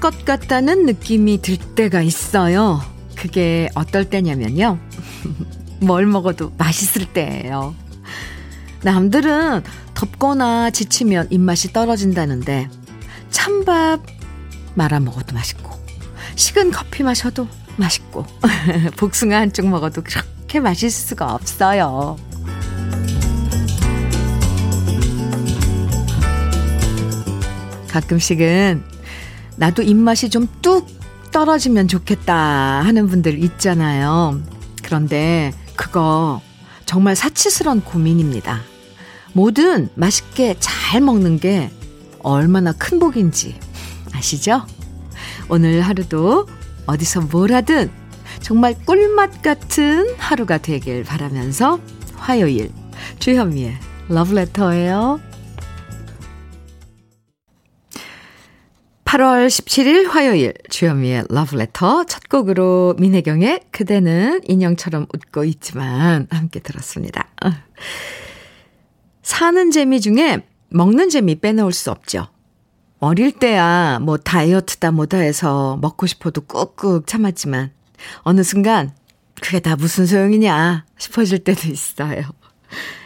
것 같다는 느낌이 들 때가 있어요. 그게 어떨 때냐면요. 뭘 먹어도 맛있을 때예요. 남들은 덥거나 지치면 입맛이 떨어진다는데 찬밥 말아 먹어도 맛있고 식은 커피 마셔도 맛있고 복숭아 한쪽 먹어도 그렇게 맛있을 수가 없어요. 가끔씩은 나도 입맛이 좀 뚝 떨어지면 좋겠다 하는 분들 있잖아요. 그런데 그거 정말 사치스러운 고민입니다. 뭐든 맛있게 잘 먹는 게 얼마나 큰 복인지 아시죠? 오늘 하루도 어디서 뭘 하든 정말 꿀맛 같은 하루가 되길 바라면서 화요일 주현미의 러브레터예요. 8월 17일 화요일 주현미의 러브레터 첫 곡으로 민혜경의 그대는 인형처럼 웃고 있지만 함께 들었습니다. 사는 재미 중에 먹는 재미 빼놓을 수 없죠. 어릴 때야 뭐 다이어트다 뭐다 해서 먹고 싶어도 꾹꾹 참았지만 어느 순간 그게 다 무슨 소용이냐 싶어질 때도 있어요.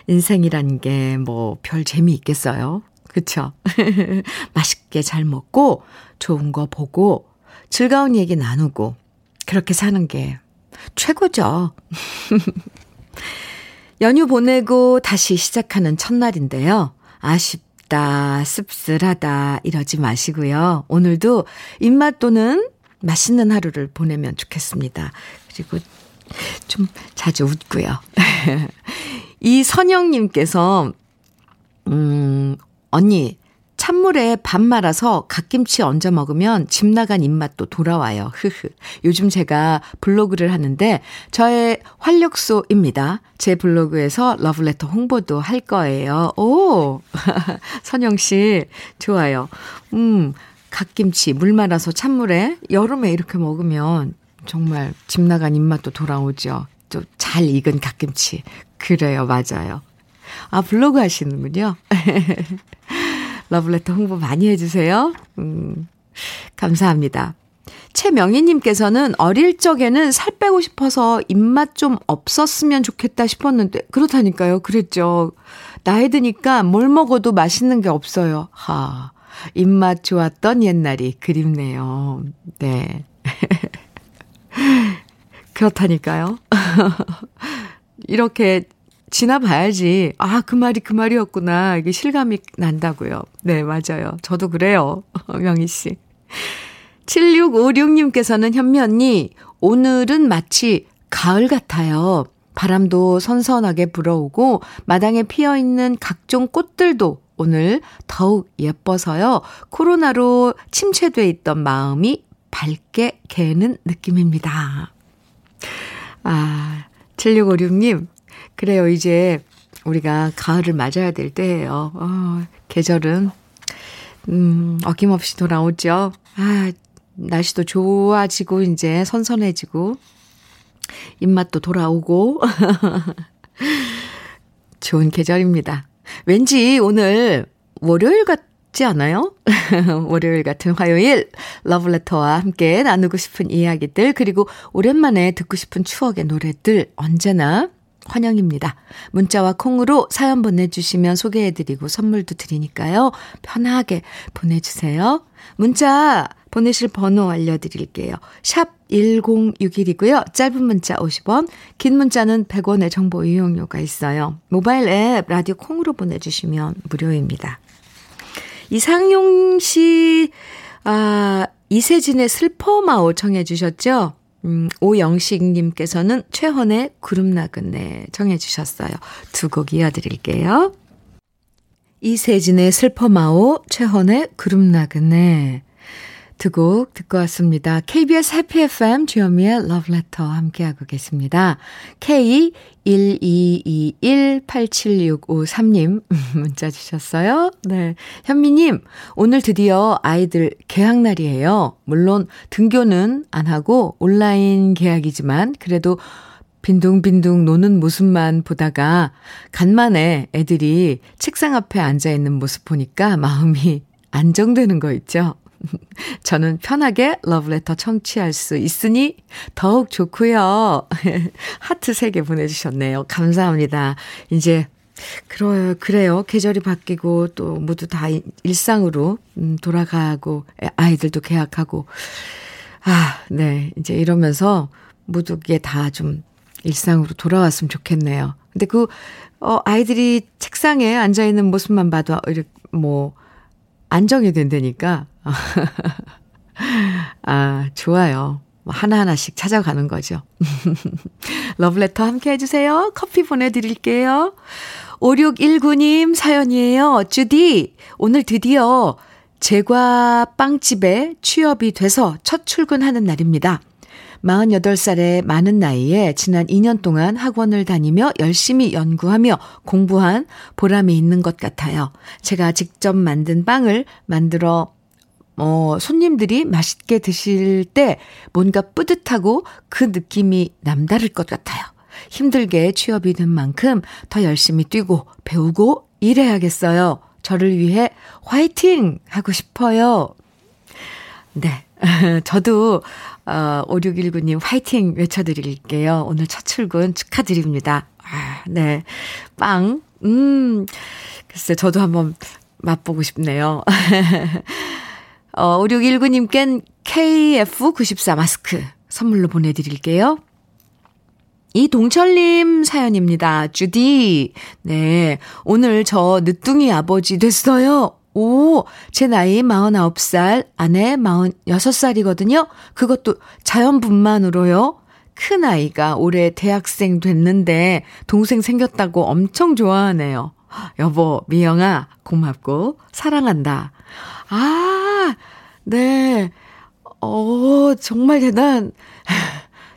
인생이라는 게뭐 별 재미 있겠어요? 그쵸? 맛있게 잘 먹고, 좋은 거 보고, 즐거운 얘기 나누고, 그렇게 사는 게 최고죠. 연휴 보내고 다시 시작하는 첫날인데요. 아쉽다, 씁쓸하다, 이러지 마시고요. 오늘도 입맛 도는 맛있는 하루를 보내면 좋겠습니다. 그리고 좀 자주 웃고요. 이 선영님께서, 음, 언니, 찬물에 밥 말아서 갓김치 얹어 먹으면 집 나간 입맛도 돌아와요. 흐흐. 요즘 제가 블로그를 하는데 저의 활력소입니다. 제 블로그에서 러브레터 홍보도 할 거예요. 오! 선영 씨, 좋아요. 음, 갓김치 물 말아서 찬물에 여름에 이렇게 먹으면 정말 집 나간 입맛도 돌아오죠. 또잘 익은 갓김치. 그래요, 맞아요. 아, 블로그 하시는군요. 러블레터 홍보 많이 해주세요. 음, 감사합니다. 최명희님께서는 어릴 적에는 살 빼고 싶어서 입맛 좀 없었으면 좋겠다 싶었는데, 그렇다니까요. 그랬죠. 나이 드니까 뭘 먹어도 맛있는 게 없어요. 하, 입맛 좋았던 옛날이 그립네요. 네. 그렇다니까요. 이렇게 지나봐야지. 아, 그 말이 그 말이었구나. 이게 실감이 난다고요. 네, 맞아요. 저도 그래요. 명희 씨. 7656님께서는 현미 언니, 오늘은 마치 가을 같아요. 바람도 선선하게 불어오고 마당에 피어 있는 각종 꽃들도 오늘 더욱 예뻐서요. 코로나로 침체돼 있던 마음이 밝게 개는 느낌입니다. 아, 7656님, 그래요. 이제 우리가 가을을 맞아야 될 때예요. 어, 계절은 음, 어김없이 돌아오죠. 아, 날씨도 좋아지고 이제 선선해지고 입맛도 돌아오고 좋은 계절입니다. 왠지 오늘 월요일 같지 않아요? 월요일 같은 화요일 러브레터와 함께 나누고 싶은 이야기들 그리고 오랜만에 듣고 싶은 추억의 노래들 언제나 환영입니다. 문자와 콩으로 사연 보내주시면 소개해드리고 선물도 드리니까요. 편하게 보내주세요. 문자 보내실 번호 알려드릴게요. 샵 1061이고요. 짧은 문자 50원, 긴 문자는 100원의 정보 이용료가 있어요. 모바일 앱 라디오 콩으로 보내주시면 무료입니다. 이상용 씨, 아, 이세진의 슬퍼마오 청해 주셨죠? 음, 오영식님께서는 최헌의 구름 나그네 청해 주셨어요. 두 곡 이어드릴게요. 이세진의 슬퍼마오, 최헌의 구름 나그네 두 곡 듣고 왔습니다. KBS 해피 FM 주현미의 러브레터 함께하고 계십니다. K122187653님 문자 주셨어요. 네. 현미님, 오늘 드디어 아이들 개학날이에요. 물론 등교는 안 하고 온라인 개학이지만 그래도 빈둥빈둥 노는 모습만 보다가 간만에 애들이 책상 앞에 앉아 있는 모습 보니까 마음이 안정되는 거 있죠? 저는 편하게 러브레터 청취할 수 있으니 더욱 좋고요. 하트 3개 보내주셨네요. 감사합니다. 이제 그래요, 그래요. 계절이 바뀌고 또 모두 다 일상으로 음, 돌아가고 아이들도 계약하고 아, 네. 이제 이러면서 모두게 다 좀 일상으로 돌아왔으면 좋겠네요. 근데 그, 어, 아이들이 책상에 앉아 있는 모습만 봐도, 이렇게, 뭐, 안정이 된다니까. 아, 좋아요. 뭐 하나하나씩 찾아가는 거죠. 러브레터 함께 해주세요. 커피 보내드릴게요. 5619님 사연이에요. 주디, 오늘 드디어 제과 빵집에 취업이 돼서 첫 출근하는 날입니다. 48살의 많은 나이에 지난 2년 동안 학원을 다니며 열심히 연구하며 공부한 보람이 있는 것 같아요. 제가 직접 만든 빵을 만들어 어, 손님들이 맛있게 드실 때 뭔가 뿌듯하고 그 느낌이 남다를 것 같아요. 힘들게 취업이 된 만큼 더 열심히 뛰고 배우고 일해야겠어요. 저를 위해 화이팅! 하고 싶어요. 네. 저도, 어, 5619님 화이팅 외쳐드릴게요. 오늘 첫 출근 축하드립니다. 아, 네. 빵. 음, 글쎄, 저도 한번 맛보고 싶네요. 어, 5619님껜 KF94 마스크 선물로 보내드릴게요. 이동철님 사연입니다. 주디. 네. 오늘 저 늦둥이 아버지 됐어요. 오, 제 나이 49살, 아내 46살이거든요. 그것도 자연분만으로요. 큰 아이가 올해 대학생 됐는데 동생 생겼다고 엄청 좋아하네요. 여보, 미영아, 고맙고 사랑한다. 아, 네. 어, 정말 대단,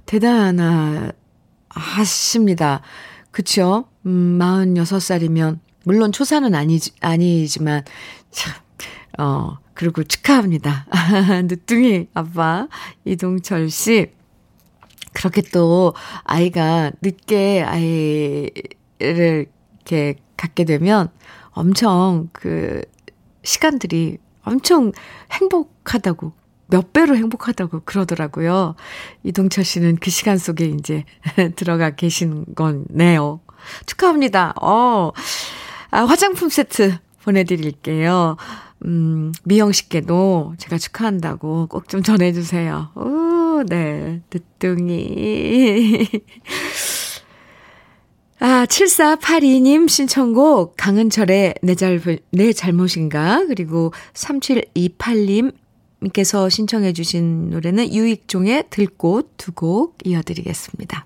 대단하, 하십니다. 그쵸? 음, 46살이면, 물론 초사는 아니지, 아니지만, 참, 어, 그리고 축하합니다. 늦둥이 아빠, 이동철 씨. 그렇게 또, 아이가 늦게 아이를 이렇게 갖게 되면 엄청 그, 시간들이 엄청 행복하다고 몇 배로 행복하다고 그러더라고요. 이동철 씨는 그 시간 속에 이제 들어가 계신 거네요. 축하합니다. 어, 아, 화장품 세트 보내드릴게요. 음, 미영 씨께도 제가 축하한다고 꼭 좀 전해주세요. 오, 네. 늦둥이. 아, 7482님 신청곡 강은철의 내, 잘, 내 잘못인가 그리고 3728님께서 신청해 주신 노래는 유익종의 들꽃 두 곡 이어드리겠습니다.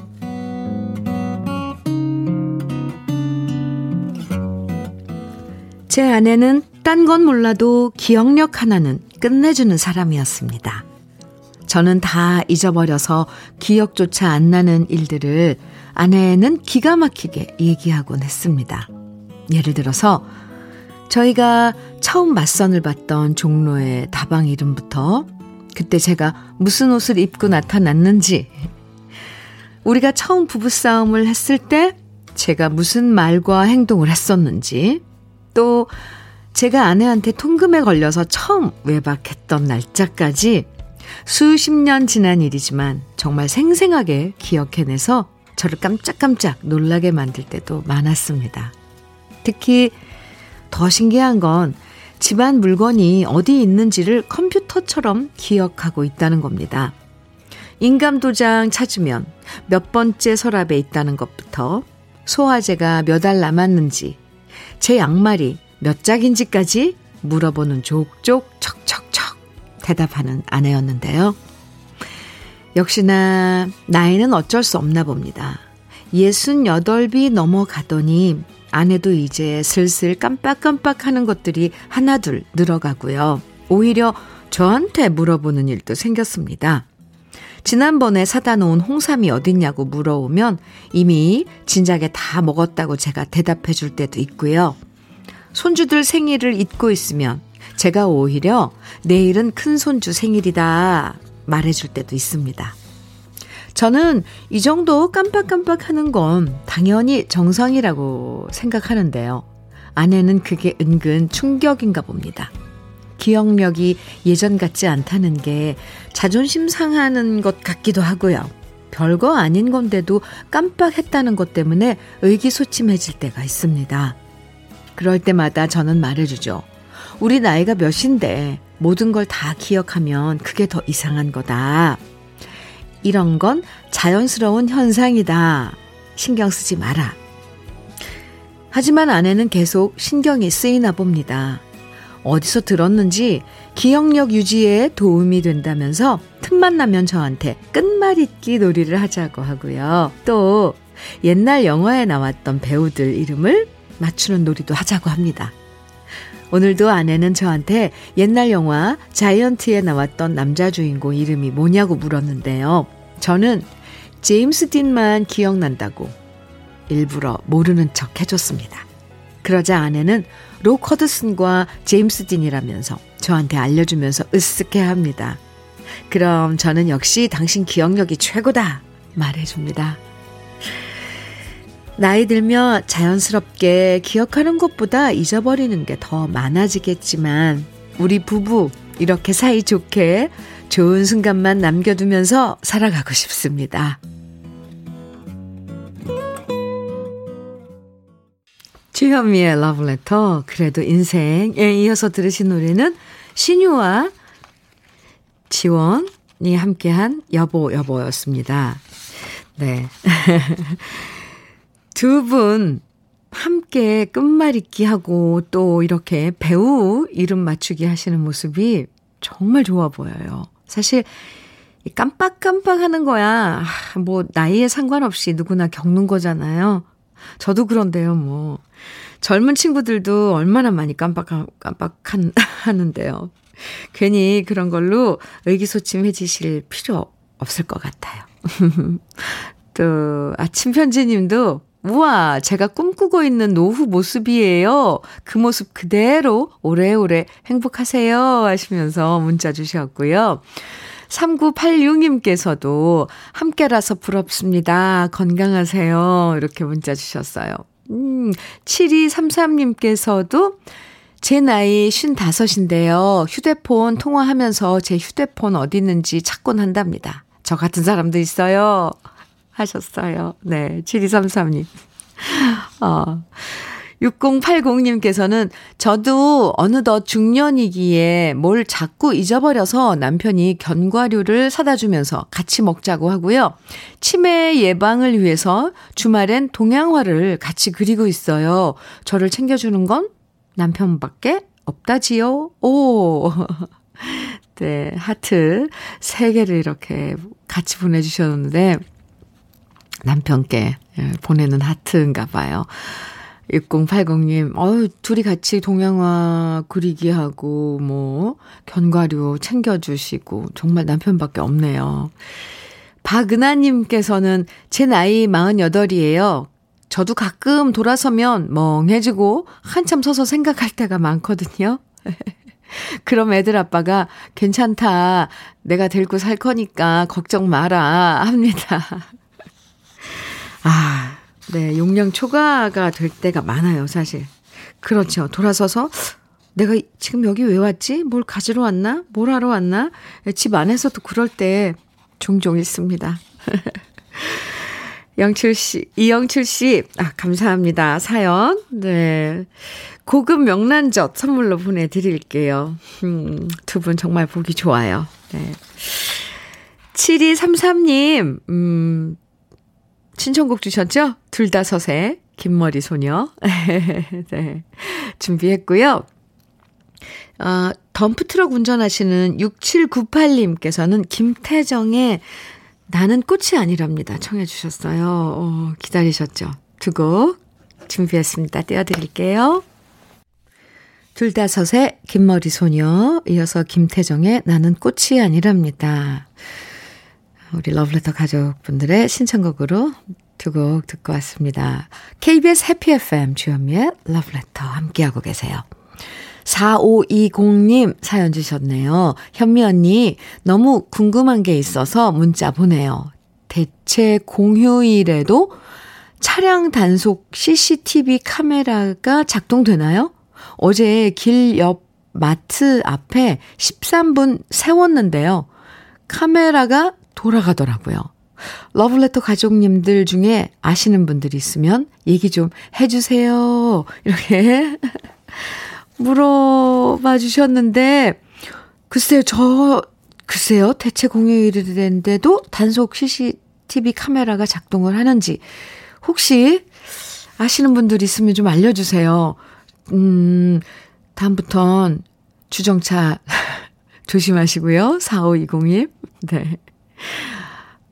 제 아내는 딴 건 몰라도 기억력 하나는 끝내주는 사람이었습니다. 저는 다 잊어버려서 기억조차 안 나는 일들을 아내는 기가 막히게 얘기하곤 했습니다. 예를 들어서 저희가 처음 맞선을 봤던 종로의 다방 이름부터 그때 제가 무슨 옷을 입고 나타났는지 우리가 처음 부부싸움을 했을 때 제가 무슨 말과 행동을 했었는지 또 제가 아내한테 통금에 걸려서 처음 외박했던 날짜까지 수십 년 지난 일이지만 정말 생생하게 기억해내서 저를 깜짝깜짝 놀라게 만들 때도 많았습니다. 특히 더 신기한 건 집안 물건이 어디 있는지를 컴퓨터처럼 기억하고 있다는 겁니다. 인감도장 찾으면 몇 번째 서랍에 있다는 것부터 소화제가 몇 알 남았는지 제 양말이 몇 짝인지까지 물어보는 족족 척척척 대답하는 아내였는데요. 역시나 나이는 어쩔 수 없나 봅니다. 68비 넘어가더니 아내도 이제 슬슬 깜빡깜빡 하는 것들이 하나둘 늘어가고요. 오히려 저한테 물어보는 일도 생겼습니다. 지난번에 사다 놓은 홍삼이 어딨냐고 물어오면 이미 진작에 다 먹었다고 제가 대답해 줄 때도 있고요. 손주들 생일을 잊고 있으면 제가 오히려 내일은 큰 손주 생일이다 말해 줄 때도 있습니다. 저는 이 정도 깜빡깜빡 하는 건 당연히 정상이라고 생각하는데요. 아내는 그게 은근 충격인가 봅니다. 기억력이 예전 같지 않다는 게 자존심 상하는 것 같기도 하고요. 별거 아닌 건데도 깜빡했다는 것 때문에 의기소침해질 때가 있습니다. 그럴 때마다 저는 말해주죠. 우리 나이가 몇인데 모든 걸 다 기억하면 그게 더 이상한 거다. 이런 건 자연스러운 현상이다. 신경 쓰지 마라. 하지만 아내는 계속 신경이 쓰이나 봅니다. 어디서 들었는지 기억력 유지에 도움이 된다면서 틈만 나면 저한테 끝말잇기 놀이를 하자고 하고요. 또 옛날 영화에 나왔던 배우들 이름을 맞추는 놀이도 하자고 합니다. 오늘도 아내는 저한테 옛날 영화 자이언트에 나왔던 남자 주인공 이름이 뭐냐고 물었는데요. 저는 제임스 딘만 기억난다고 일부러 모르는 척 해줬습니다. 그러자 아내는 록 허드슨과 제임스 딘이라면서 저한테 알려주면서 으쓱해 합니다. 그럼 저는 역시 당신 기억력이 최고다 말해줍니다. 나이 들면 자연스럽게 기억하는 것보다 잊어버리는 게 더 많아지겠지만 우리 부부 이렇게 사이좋게 좋은 순간만 남겨두면서 살아가고 싶습니다. 주현미의 러브레터, 그래도 인생에 이어서 들으신 노래는 신유와 지원이 함께한 여보, 여보였습니다. 네. 두 분 함께 끝말잇기 하고 또 이렇게 배우 이름 맞추기 하시는 모습이 정말 좋아 보여요. 사실 깜빡깜빡 하는 거야. 뭐 나이에 상관없이 누구나 겪는 거잖아요. 저도 그런데요, 뭐. 젊은 친구들도 얼마나 많이 깜빡깜빡 하는데요. 괜히 그런 걸로 의기소침해지실 필요 없을 것 같아요. 또, 아침 편지님도, 우와, 제가 꿈꾸고 있는 노후 모습이에요. 그 모습 그대로 오래오래 행복하세요. 하시면서 문자 주셨고요. 3986님께서도 함께라서 부럽습니다. 건강하세요. 이렇게 문자 주셨어요. 음, 7233님께서도 제 나이 55인데요. 휴대폰 통화하면서 제 휴대폰 어디 있는지 찾곤 한답니다. 저 같은 사람도 있어요. 하셨어요. 네, 7233님. 어. 6080님께서는 저도 어느덧 중년이기에 뭘 자꾸 잊어버려서 남편이 견과류를 사다 주면서 같이 먹자고 하고요. 치매 예방을 위해서 주말엔 동양화를 같이 그리고 있어요. 저를 챙겨주는 건 남편밖에 없다지요. 오. 네, 하트 3개를 이렇게 같이 보내주셨는데, 남편께 예, 보내는 하트인가 봐요. 6080님, 어유 둘이 같이 동양화 그리기 하고, 뭐, 견과류 챙겨주시고, 정말 남편밖에 없네요. 박은하님께서는 제 나이 48이에요. 저도 가끔 돌아서면 멍해지고 한참 서서 생각할 때가 많거든요. 그럼 애들 아빠가 괜찮다. 내가 데리고 살 거니까 걱정 마라. 합니다. 아, 네, 용량 초과가 될 때가 많아요, 사실. 그렇죠. 돌아서서 내가 지금 여기 왜 왔지? 뭘 가지러 왔나? 뭘 하러 왔나? 집 안에서도 그럴 때 종종 있습니다. 영출 씨, 이영출 씨, 아, 감사합니다. 사연. 네. 고급 명란젓 선물로 보내드릴게요. 음, 두 분 정말 보기 좋아요. 네. 7233님, 음, 신청곡 주셨죠? 둘다섯의 긴머리 소녀. 네. 준비했고요. 어, 덤프트럭 운전하시는 6798님께서는 김태정의 나는 꽃이 아니랍니다. 청해 주셨어요. 어, 기다리셨죠? 두 곡 준비했습니다. 띄워드릴게요. 둘다섯의 긴머리 소녀, 이어서 김태정의 나는 꽃이 아니랍니다. 우리 러브레터 가족분들의 신청곡으로 두 곡 듣고 왔습니다. KBS 해피 FM 주현미의 러브레터 함께하고 계세요. 4520님 사연 주셨네요. 현미 언니, 너무 궁금한 게 있어서 문자 보내요. 대체 공휴일에도 차량 단속 CCTV 카메라가 작동되나요? 어제 길 옆 마트 앞에 13분 세웠는데요. 카메라가 돌아가더라고요. 러블레터 가족님들 중에 아시는 분들이 있으면 얘기 좀 해주세요. 이렇게 물어봐 주셨는데, 글쎄요, 저, 글쎄요, 대체 공휴일인데도 단속 CCTV 카메라가 작동을 하는지, 혹시 아시는 분들 있으면 좀 알려주세요. 음, 다음부턴 주정차 조심하시고요. 4520님. 네.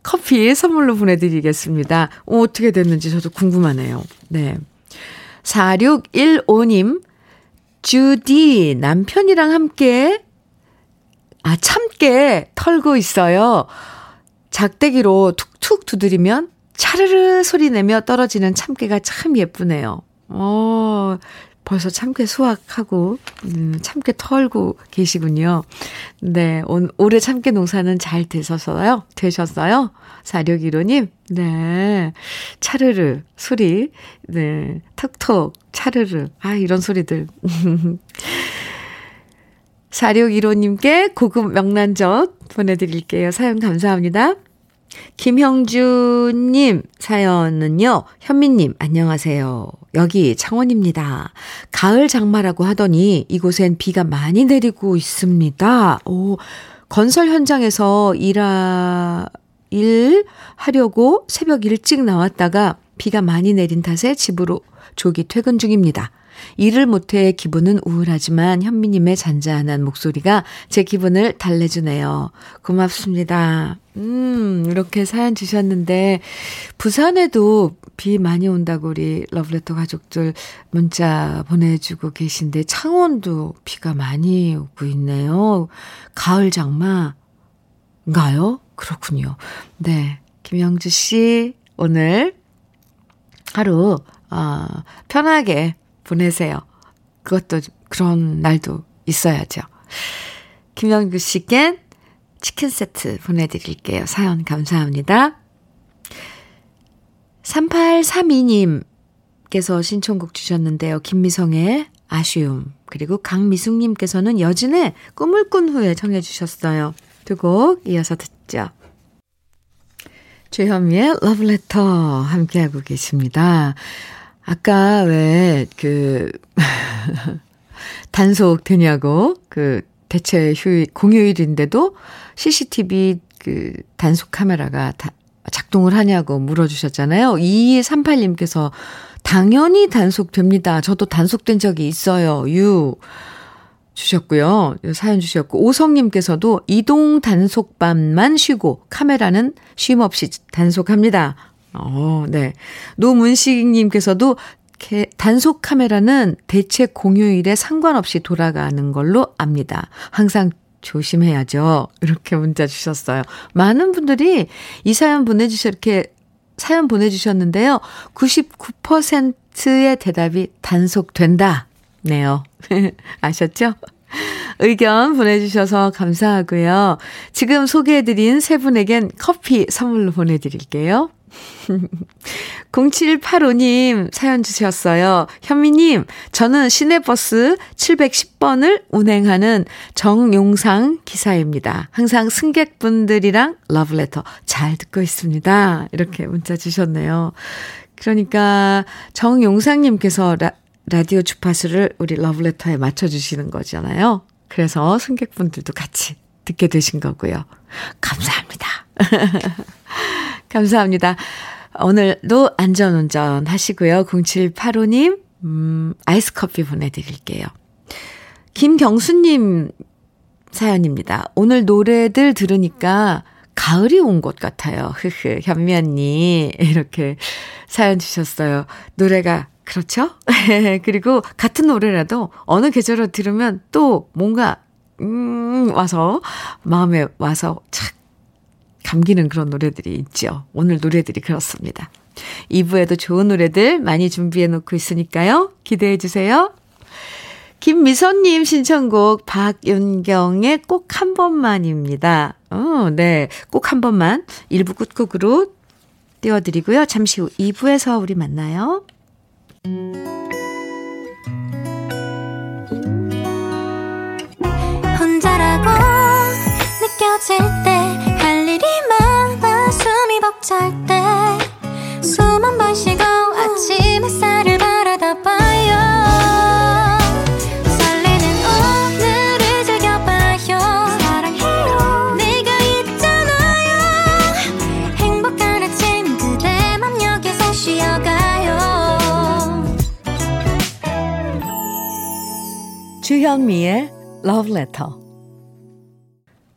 커피 선물로 보내드리겠습니다. 어, 어떻게 됐는지 저도 궁금하네요. 네. 4615님, 주디, 남편이랑 함께, 아, 참깨 털고 있어요. 작대기로 툭툭 두드리면 차르르 소리 내며 떨어지는 참깨가 참 예쁘네요. 어, 벌써 참깨 수확하고, 음, 참깨 털고 계시군요. 네, 온, 올해 참깨 농사는 잘 되셨어요? 되셨어요? 4615님, 네. 차르르, 소리, 네. 턱턱, 차르르. 아, 이런 소리들. 4615님께 고급 명란젓 보내드릴게요. 사연 감사합니다. 김형주님 사연은요, 현미님, 안녕하세요. 여기 창원입니다. 가을 장마라고 하더니 이곳엔 비가 많이 내리고 있습니다. 오, 건설 현장에서 일하, 일 하려고 새벽 일찍 나왔다가 비가 많이 내린 탓에 집으로 조기 퇴근 중입니다. 일을 못해 기분은 우울하지만 현미님의 잔잔한 목소리가 제 기분을 달래주네요. 고맙습니다. 음, 이렇게 사연 주셨는데, 부산에도 비 많이 온다고 우리 러브레터 가족들 문자 보내주고 계신데, 창원도 비가 많이 오고 있네요. 가을 장마인가요? 그렇군요. 네. 김영주 씨, 오늘 하루, 어, 편하게 보내세요. 그것도 그런 날도 있어야죠. 김영규 씨께 치킨 세트 보내드릴게요. 사연 감사합니다. 3832님께서 신청곡 주셨는데요. 김미성의 아쉬움. 그리고 강미숙님께서는 여진의 꿈을 꾼 후에 청해 주셨어요. 두 곡 이어서 듣죠. 주현미의 러브레터 함께하고 계십니다. 아까 왜, 그, 단속 되냐고, 그, 대체 휴일, 공휴일인데도 CCTV 그 단속 카메라가 다 작동을 하냐고 물어주셨잖아요. 2238님께서 당연히 단속됩니다. 저도 단속된 적이 있어요. 유. 주셨고요. 사연 주셨고, 오성님께서도 이동 단속반만 쉬고 카메라는 쉼 없이 단속합니다. 어, 네. 노문식님께서도 단속 카메라는 대체 공휴일에 상관없이 돌아가는 걸로 압니다. 항상 조심해야죠. 이렇게 문자 주셨어요. 많은 분들이 이 사연 보내주셔, 이렇게 사연 보내주셨는데요. 99%의 대답이 단속된다. 네요. 아셨죠? 의견 보내주셔서 감사하고요. 지금 소개해드린 세 분에겐 커피 선물로 보내드릴게요. 0785님 사연 주셨어요. 현미님, 저는 시내버스 710번을 운행하는 정용상 기사입니다. 항상 승객분들이랑 러브레터 잘 듣고 있습니다. 이렇게 문자 주셨네요. 그러니까 정용상님께서 라, 라디오 주파수를 우리 러브레터에 맞춰주시는 거잖아요. 그래서 승객분들도 같이 듣게 되신 거고요. 감사합니다. 감사합니다. 오늘도 안전운전 하시고요. 0785님, 음, 아이스 커피 보내드릴게요. 김경수님 사연입니다. 오늘 노래들 들으니까 가을이 온 것 같아요. 흐흐, 현미 언니. 이렇게 사연 주셨어요. 노래가, 그렇죠? 그리고 같은 노래라도 어느 계절을 들으면 또 뭔가, 음, 와서, 마음에 와서 착 감기는 그런 노래들이 있죠. 오늘 노래들이 그렇습니다. 2부에도 좋은 노래들 많이 준비해 놓고 있으니까요. 기대해 주세요. 김미선님 신청곡 박윤경의 꼭 한 번만입니다. 어, 네. 꼭 한 번만 1부 끝곡으로 띄워드리고요. 잠시 후 2부에서 우리 만나요. 혼자라고 느껴질 때 숨이 벅찰 때숨 한 번 쉬고 아침 햇살을 바라다 봐요. 주현미의 Love Letter.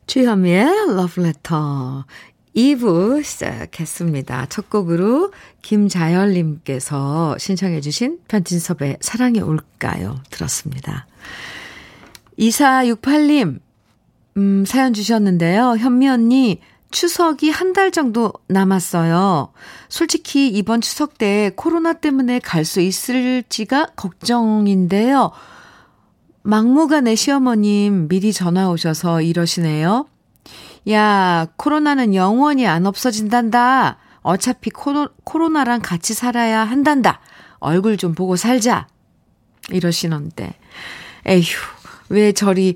주현미의 Love Letter. 2부 시작했습니다. 첫 곡으로 김자열님께서 신청해주신 편진섭의 사랑이 올까요? 들었습니다. 2468님, 음, 사연 주셨는데요. 현미 언니, 추석이 한 달 정도 남았어요. 솔직히 이번 추석 때 코로나 때문에 갈 수 있을지가 걱정인데요. 막무가내 시어머님 미리 전화 오셔서 이러시네요. 야, 코로나는 영원히 안 없어진단다. 어차피 코로, 코로나랑 같이 살아야 한단다. 얼굴 좀 보고 살자. 이러시는데. 에휴, 왜 저리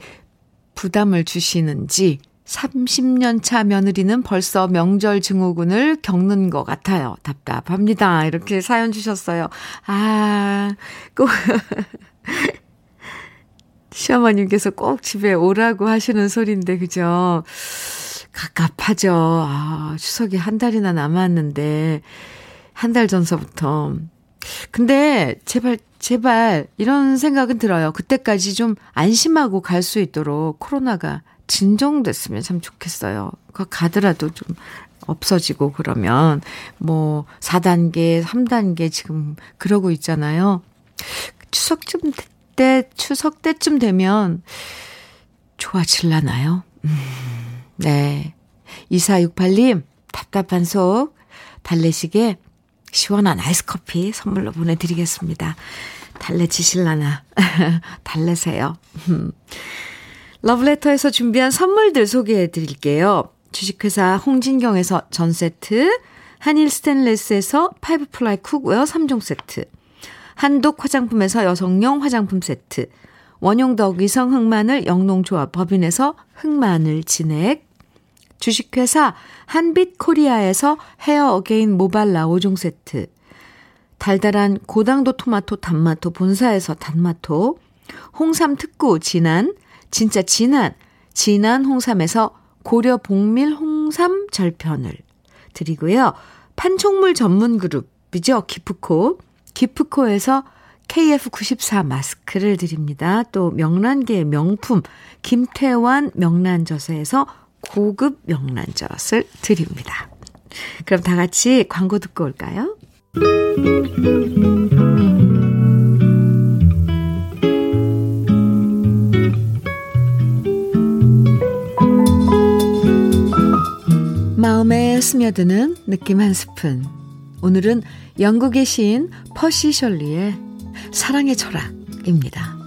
부담을 주시는지 30년 차 며느리는 벌써 명절 증후군을 겪는 것 같아요. 답답합니다. 이렇게 사연 주셨어요. 아, 꼭. 시어머님께서 꼭 집에 오라고 하시는 소리인데, 그죠? 갑갑하죠. 아, 추석이 한 달이나 남았는데, 한 달 전서부터. 근데, 제발, 제발, 이런 생각은 들어요. 그때까지 좀 안심하고 갈 수 있도록 코로나가 진정됐으면 참 좋겠어요. 그 가더라도 좀 없어지고 그러면, 뭐, 4단계, 3단계 지금 그러고 있잖아요. 추석쯤 때, 추석 때쯤 되면 좋아질라나요? 음, 네. 2468님, 답답한 속 달래시게 시원한 아이스 커피 선물로 보내드리겠습니다. 달래지실라나. 달래세요. 러브레터에서 준비한 선물들 소개해 드릴게요. 주식회사 홍진경에서 전 세트, 한일 스텐레스에서 five ply cookware 3종 세트, 한독 화장품에서 여성용 화장품 세트, 원용덕 위성 흑마늘 영농조합 법인에서 흑마늘 진액, 주식회사 한빛 코리아에서 Hair Again 모발라 5종 세트, 달달한 고당도 토마토 단마토 본사에서 단마토, 홍삼 특구 진한, 진짜 진한, 진한 홍삼에서 고려 복밀 홍삼 절편을 드리고요. 판촉물 전문 그룹이죠. 기프코. 기프코에서 KF94 마스크를 드립니다. 또 명란계의 명품 김태환 명란젓에서 고급 명란젓을 드립니다. 그럼 다 같이 광고 듣고 올까요? 마음에 스며드는 느낌 한 스푼. 오늘은 영국의 시인 퍼시 셜리의 사랑의 철학입니다.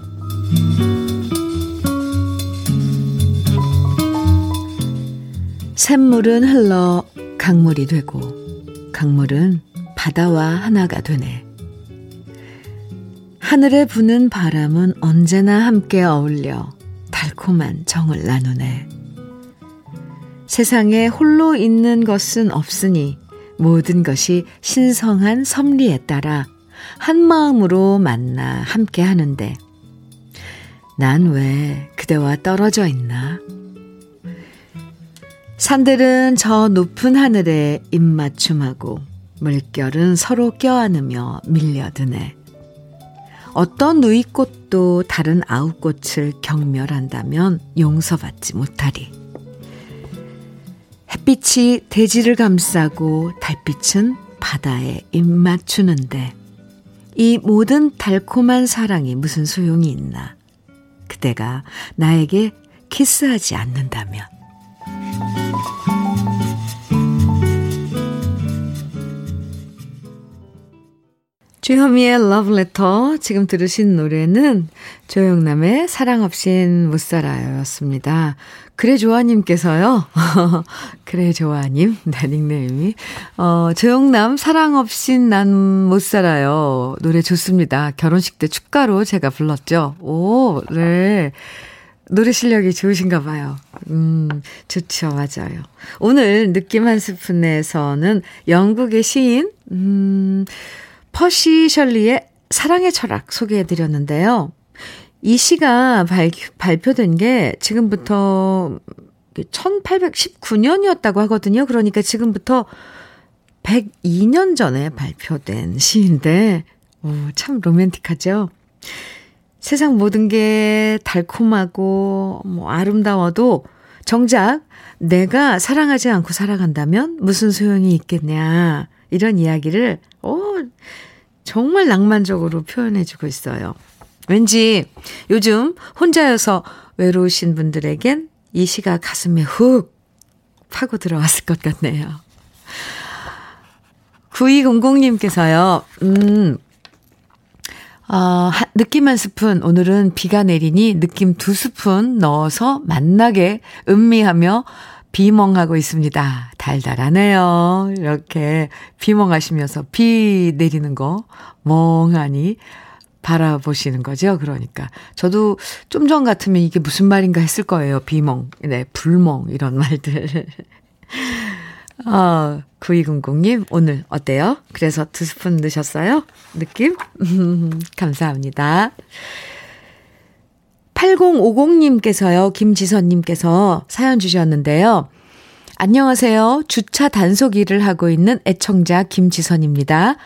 샘물은 흘러 강물이 되고 강물은 바다와 하나가 되네. 하늘에 부는 바람은 언제나 함께 어울려 달콤한 정을 나누네. 세상에 홀로 있는 것은 없으니 모든 것이 신성한 섭리에 따라 한 마음으로 만나 함께 하는데 난 왜 그대와 떨어져 있나? 산들은 저 높은 하늘에 입맞춤하고 물결은 서로 껴안으며 밀려드네. 어떤 누이꽃도 다른 아홉 꽃을 경멸한다면 용서받지 못하리. 햇빛이 대지를 감싸고 달빛은 바다에 입맞추는데 이 모든 달콤한 사랑이 무슨 소용이 있나. 그대가 나에게 키스하지 않는다면. 주현미의 러브레터 지금 들으신 노래는 조영남의 사랑 없인 못 살아요 였습니다. 그래 조아님께서요. 그래 조아님 네 닉네임이 어 조영남 사랑 없인 난 못 살아요 노래 좋습니다. 결혼식 때 축가로 제가 불렀죠. 오 네. 노래 실력이 좋으신가 봐요. 음, 좋죠. 맞아요. 오늘 느낌 한 스푼에서는 영국의 시인, 음, 퍼시 셜리의 사랑의 철학 소개해 드렸는데요. 이 시가 발, 발표된 게 지금부터 1819년이었다고 하거든요. 그러니까 지금부터 102년 전에 발표된 시인데, 오, 참 로맨틱하죠? 세상 모든 게 달콤하고 뭐 아름다워도 정작 내가 사랑하지 않고 살아간다면 무슨 소용이 있겠냐. 이런 이야기를, 오, 정말 낭만적으로 표현해주고 있어요. 왠지 요즘 혼자여서 외로우신 분들에겐 이 시가 가슴에 훅 파고 들어왔을 것 같네요. 9200님께서요, 음, 어, 느낌 한 스푼, 오늘은 비가 내리니 느낌 두 스푼 넣어서 만나게 음미하며 비멍하고 있습니다. 달달하네요. 이렇게 비멍하시면서 비 내리는 거 멍하니 바라보시는 거죠. 그러니까. 저도 좀 전 같으면 이게 무슨 말인가 했을 거예요. 비멍, 네, 불멍, 이런 말들. 어, 9200님, 오늘 어때요? 그래서 두 스푼 넣으셨어요? 느낌? 감사합니다. 8050님께서요, 김지선님께서 사연 주셨는데요. 안녕하세요. 주차 단속 일을 하고 있는 애청자 김지선입니다.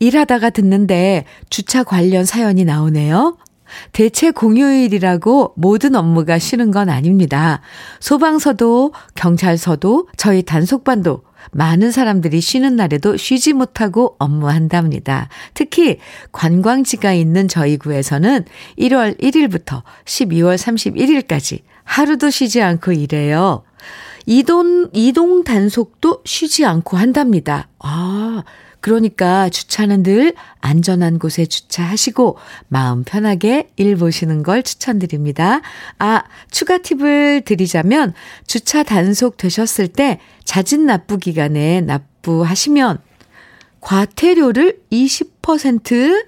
일하다가 듣는데 주차 관련 사연이 나오네요. 대체 공휴일이라고 모든 업무가 쉬는 건 아닙니다. 소방서도 경찰서도 저희 단속반도 많은 사람들이 쉬는 날에도 쉬지 못하고 업무한답니다. 특히 관광지가 있는 저희 구에서는 1월 1일부터 12월 31일까지 하루도 쉬지 않고 일해요. 이동, 이동 단속도 쉬지 않고 한답니다. 아, 그러니까 주차는 늘 안전한 곳에 주차하시고 마음 편하게 일 보시는 걸 추천드립니다. 아, 추가 팁을 드리자면 주차 단속 되셨을 때 자진 납부 기간에 납부하시면 과태료를 20%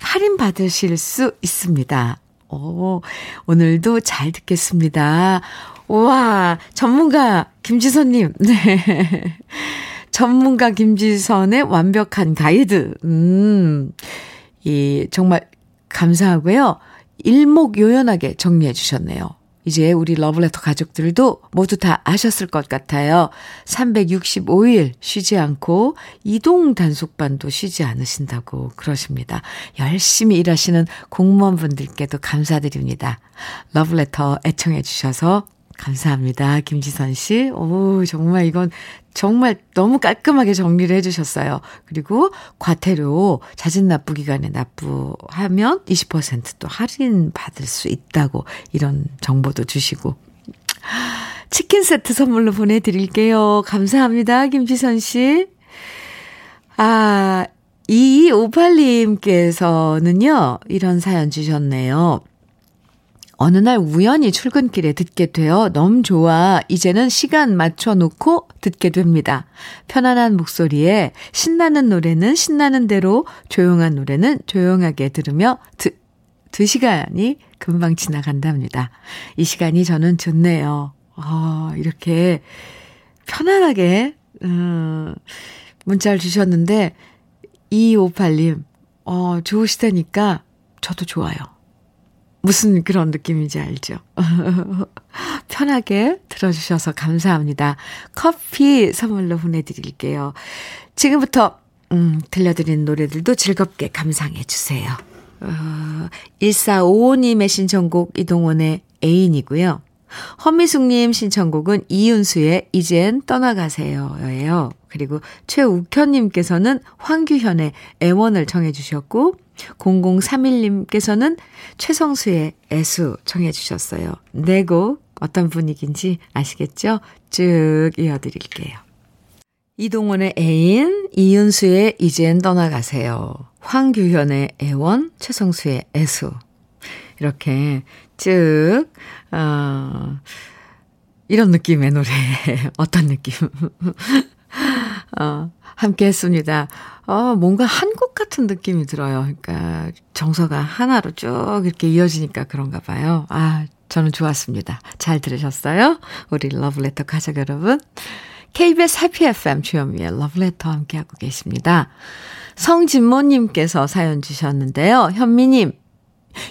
할인 받으실 수 있습니다. 오, 오늘도 잘 듣겠습니다. 우와, 전문가 김지선님. 네. 전문가 김지선의 완벽한 가이드. 음, 이, 정말 감사하고요. 일목요연하게 정리해 주셨네요. 이제 우리 러블레터 가족들도 모두 다 아셨을 것 같아요. 365일 쉬지 않고 이동 단속반도 쉬지 않으신다고 그러십니다. 열심히 일하시는 공무원분들께도 감사드립니다. 러블레터 애청해 주셔서 감사합니다. 김지선 씨. 오, 정말 이건 정말 너무 깔끔하게 정리를 해주셨어요. 그리고 과태료 자진 납부 기간에 납부하면 20%또 할인 받을 수 있다고 이런 정보도 주시고. 치킨 세트 선물로 보내드릴게요. 감사합니다. 김지선 씨. 아, 2258님께서는요, 이런 사연 주셨네요. 어느 날 우연히 출근길에 듣게 되어 너무 좋아 이제는 시간 맞춰 놓고 듣게 됩니다. 편안한 목소리에 신나는 노래는 신나는 대로 조용한 노래는 조용하게 들으며 두, 두 시간이 금방 지나간답니다. 이 시간이 저는 좋네요. 어, 이렇게 편안하게 음, 문자를 주셨는데 2258님 어, 좋으시다니까 저도 좋아요. 무슨 그런 느낌인지 알죠? 편하게 들어주셔서 감사합니다. 커피 선물로 보내드릴게요. 지금부터, 음, 들려드린 노래들도 즐겁게 감상해 주세요. 어, 1455님의 신청곡 이동원의 애인이고요. 허미숙님 신청곡은 이윤수의 이젠 떠나가세요. 예요. 그리고 최욱현님께서는 황규현의 애원을 청해주셨고, 0031님께서는 최성수의 애수 청해 주셨어요. 네곡 어떤 분위기인지 아시겠죠? 쭉 이어드릴게요. 이동원의 애인, 이윤수의 이젠 떠나가세요. 황규현의 애원, 최성수의 애수. 이렇게 쭉, 어, 이런 느낌의 노래. 어떤 느낌? 어, 함께 했습니다. 어, 뭔가 한국 같은 느낌이 들어요. 그러니까 정서가 하나로 쭉 이렇게 이어지니까 그런가 봐요. 아, 저는 좋았습니다. 잘 들으셨어요? 우리 러브레터 가족 여러분. KBS 해피 FM 주현미의 러브레터 함께하고 계십니다. 성진모님께서 사연 주셨는데요. 현미님,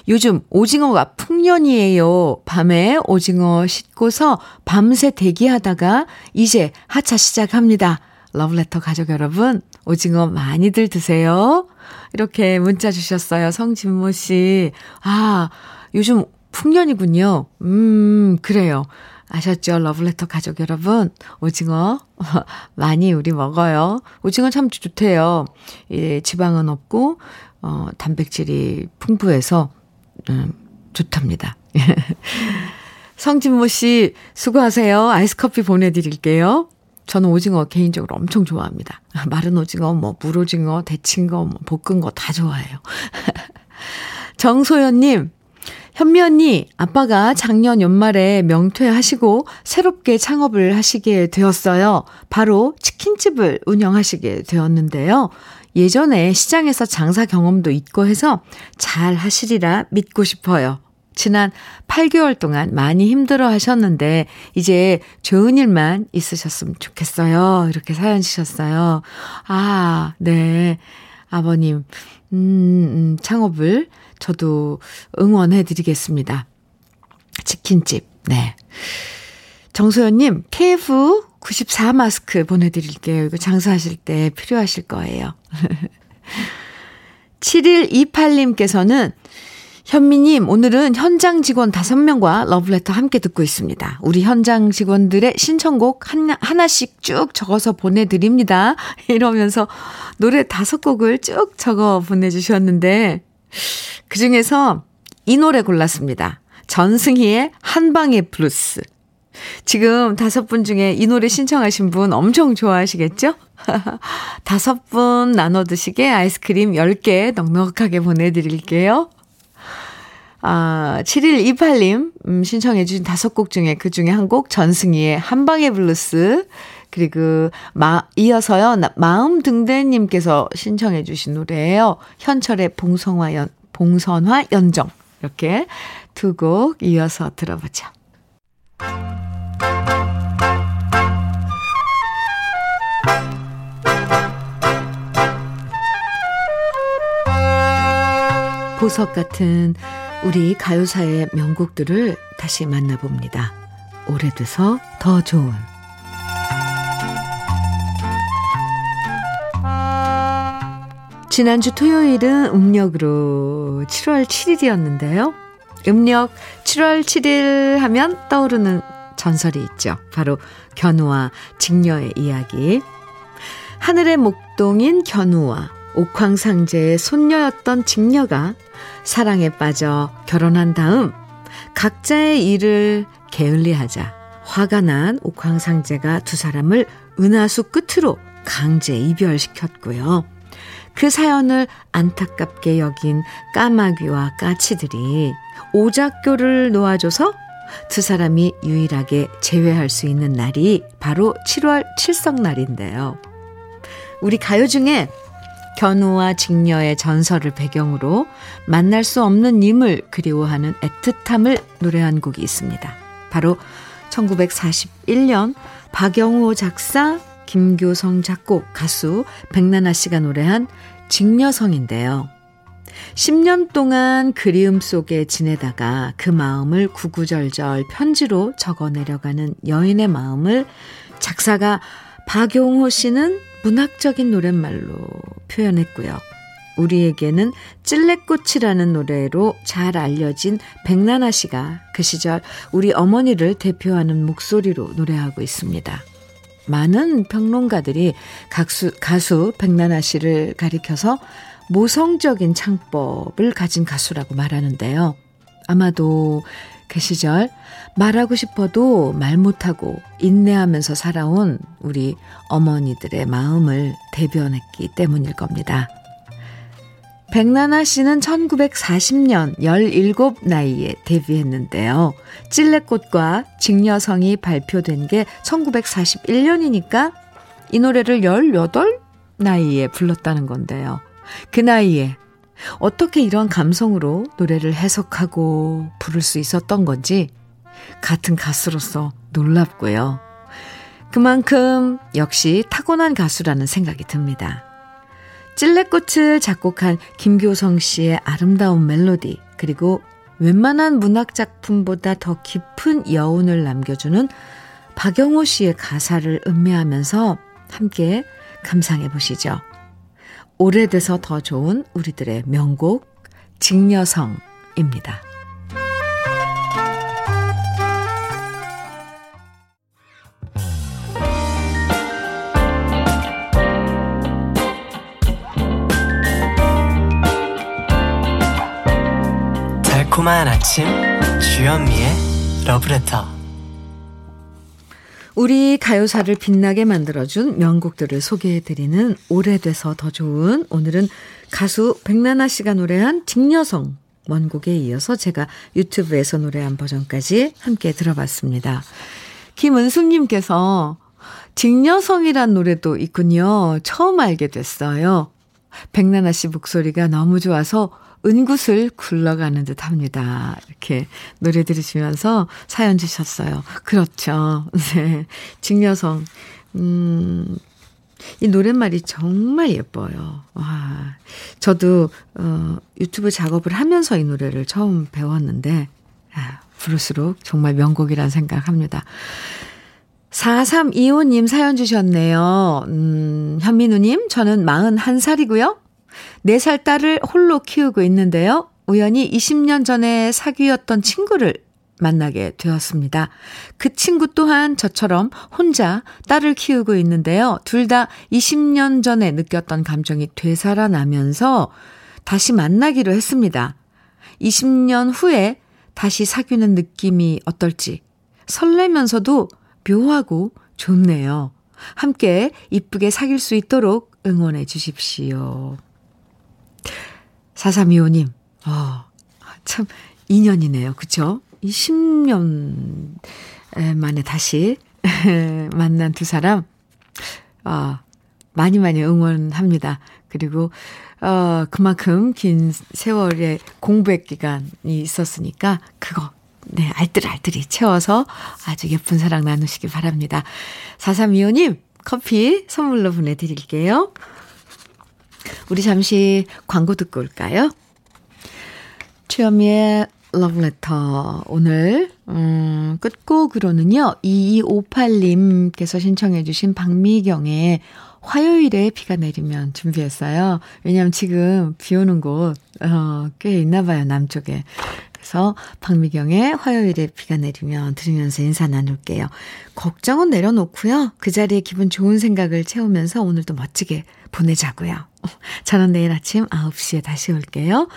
요즘 오징어가 풍년이에요. 밤에 오징어 씻고서 밤새 대기하다가 이제 하차 시작합니다. 러브레터 가족 여러분, 오징어 많이들 드세요. 이렇게 문자 주셨어요. 성진모 씨. 아, 요즘 풍년이군요. 음, 그래요. 아셨죠? 러브레터 가족 여러분. 오징어 많이 우리 먹어요. 오징어 참 좋대요. 예, 지방은 없고, 어, 단백질이 풍부해서, 음, 좋답니다. 성진모 씨, 수고하세요. 아이스 커피 보내드릴게요. 저는 오징어 개인적으로 엄청 좋아합니다. 마른 오징어, 뭐, 물오징어, 데친 거, 뭐, 볶은 거 다 좋아해요. 정소연님, 현미 언니, 아빠가 작년 연말에 명퇴하시고 새롭게 창업을 하시게 되었어요. 바로 치킨집을 운영하시게 되었는데요. 예전에 시장에서 장사 경험도 있고 해서 잘 하시리라 믿고 싶어요. 지난 8개월 동안 많이 힘들어 하셨는데, 이제 좋은 일만 있으셨으면 좋겠어요. 이렇게 사연 주셨어요. 아, 네. 아버님, 음, 음 창업을 저도 응원해 드리겠습니다. 치킨집, 네. 정소연님, KF94 마스크 보내드릴게요. 이거 장사하실 때 필요하실 거예요. 7128님께서는 현미님, 오늘은 현장 직원 5명과 러브레터 함께 듣고 있습니다. 우리 현장 직원들의 신청곡 하나, 하나씩 쭉 적어서 보내드립니다. 이러면서 노래 5곡을 쭉 적어 보내주셨는데, 그 중에서 이 노래 골랐습니다. 전승희의 한방의 블루스. 지금 다섯 분 중에 이 노래 신청하신 분 엄청 좋아하시겠죠? 다섯 분 나눠 드시게 아이스크림 10개 넉넉하게 보내드릴게요. 아, 7128님, 음, 신청해주신 다섯 곡 중에 그 중에 한 곡, 전승희의 한방의 블루스. 그리고, 마, 이어서요, 마음 등대님께서 신청해주신 노래예요. 현철의 봉성화 연, 봉선화 연정. 이렇게 두 곡 이어서 들어보죠. 보석 같은 우리 가요사의 명곡들을 다시 만나봅니다. 오래돼서 더 좋은 지난주 토요일은 음력으로 7월 7일이었는데요. 음력 7월 7일 하면 떠오르는 전설이 있죠. 바로 견우와 직녀의 이야기. 하늘의 목동인 견우와 옥황상제의 손녀였던 직녀가 사랑에 빠져 결혼한 다음 각자의 일을 게을리하자 화가 난 옥황상제가 두 사람을 은하수 끝으로 강제 이별시켰고요. 그 사연을 안타깝게 여긴 까마귀와 까치들이 오작교를 놓아줘서 두 사람이 유일하게 재회할 수 있는 날이 바로 7월 칠성날인데요. 우리 가요 중에 견우와 직녀의 전설을 배경으로 만날 수 없는 님을 그리워하는 애틋함을 노래한 곡이 있습니다. 바로 1941년 박영호 작사, 김교성 작곡, 가수 백나나 씨가 노래한 직녀성인데요. 10년 동안 그리움 속에 지내다가 그 마음을 구구절절 편지로 적어 내려가는 여인의 마음을 작사가 박용호 씨는 문학적인 노랫말로 표현했고요. 우리에게는 찔레꽃이라는 노래로 잘 알려진 백나나 씨가 그 시절 우리 어머니를 대표하는 목소리로 노래하고 있습니다. 많은 평론가들이 가수, 가수 백나나 씨를 가리켜서 모성적인 창법을 가진 가수라고 말하는데요. 아마도 그 시절 말하고 싶어도 말 못하고 인내하면서 살아온 우리 어머니들의 마음을 대변했기 때문일 겁니다. 백나나 씨는 1940년 17 나이에 데뷔했는데요. 찔레꽃과 직녀성이 발표된 게 1941년이니까 이 노래를 18 나이에 불렀다는 건데요. 그 나이에 어떻게 이런 감성으로 노래를 해석하고 부를 수 있었던 건지 같은 가수로서 놀랍고요. 그만큼 역시 타고난 가수라는 생각이 듭니다. 찔레꽃을 작곡한 김교성 씨의 아름다운 멜로디, 그리고 웬만한 문학작품보다 더 깊은 여운을 남겨주는 박영호 씨의 가사를 음미하면서 함께 감상해 보시죠. 오래돼서 더 좋은 우리들의 명곡 직녀성입니다. 달콤한 아침 주현미의 러브레터 우리 가요사를 빛나게 만들어준 명곡들을 소개해드리는 오래돼서 더 좋은 오늘은 가수 백나나 씨가 노래한 직녀성 원곡에 이어서 제가 유튜브에서 노래한 버전까지 함께 들어봤습니다. 김은숙님께서 직녀성이란 노래도 있군요. 처음 알게 됐어요. 백나나 씨 목소리가 너무 좋아서 은굿을 굴러가는 듯 합니다. 이렇게 노래 들으시면서 사연 주셨어요. 그렇죠. 네. 직녀성. 음, 이 노랫말이 정말 예뻐요. 와. 저도, 어, 유튜브 작업을 하면서 이 노래를 처음 배웠는데, 아, 부를수록 정말 명곡이란 생각합니다. 4325님 사연 주셨네요. 음, 현민우님, 저는 41살이고요. 4살 딸을 홀로 키우고 있는데요. 우연히 20년 전에 사귀었던 친구를 만나게 되었습니다. 그 친구 또한 저처럼 혼자 딸을 키우고 있는데요. 둘 다 20년 전에 느꼈던 감정이 되살아나면서 다시 만나기로 했습니다. 20년 후에 다시 사귀는 느낌이 어떨지 설레면서도 묘하고 좋네요. 함께 이쁘게 사귈 수 있도록 응원해 주십시오. 4325님, 어, 참, 인연이네요. 그쵸? 이 10년 만에 다시 만난 두 사람, 어, 많이 많이 응원합니다. 그리고, 어, 그만큼 긴 세월의 공백 기간이 있었으니까, 그거, 네, 알뜰알뜰히 채워서 아주 예쁜 사랑 나누시기 바랍니다. 4325님, 커피 선물로 보내드릴게요. 우리 잠시 광고 듣고 올까요? 주현미의 러브레터. 오늘, 음, 끝곡으로는요, 2258님께서 신청해주신 박미경의 화요일에 비가 내리면 준비했어요. 왜냐면 지금 비 오는 곳, 어, 꽤 있나 봐요, 남쪽에. 그래서 박미경의 화요일에 비가 내리면 들으면서 인사 나눌게요. 걱정은 내려놓고요. 그 자리에 기분 좋은 생각을 채우면서 오늘도 멋지게 보내자고요. 저는 내일 아침 9시에 다시 올게요.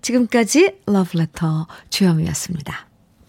지금까지 러브레터 주현미였습니다.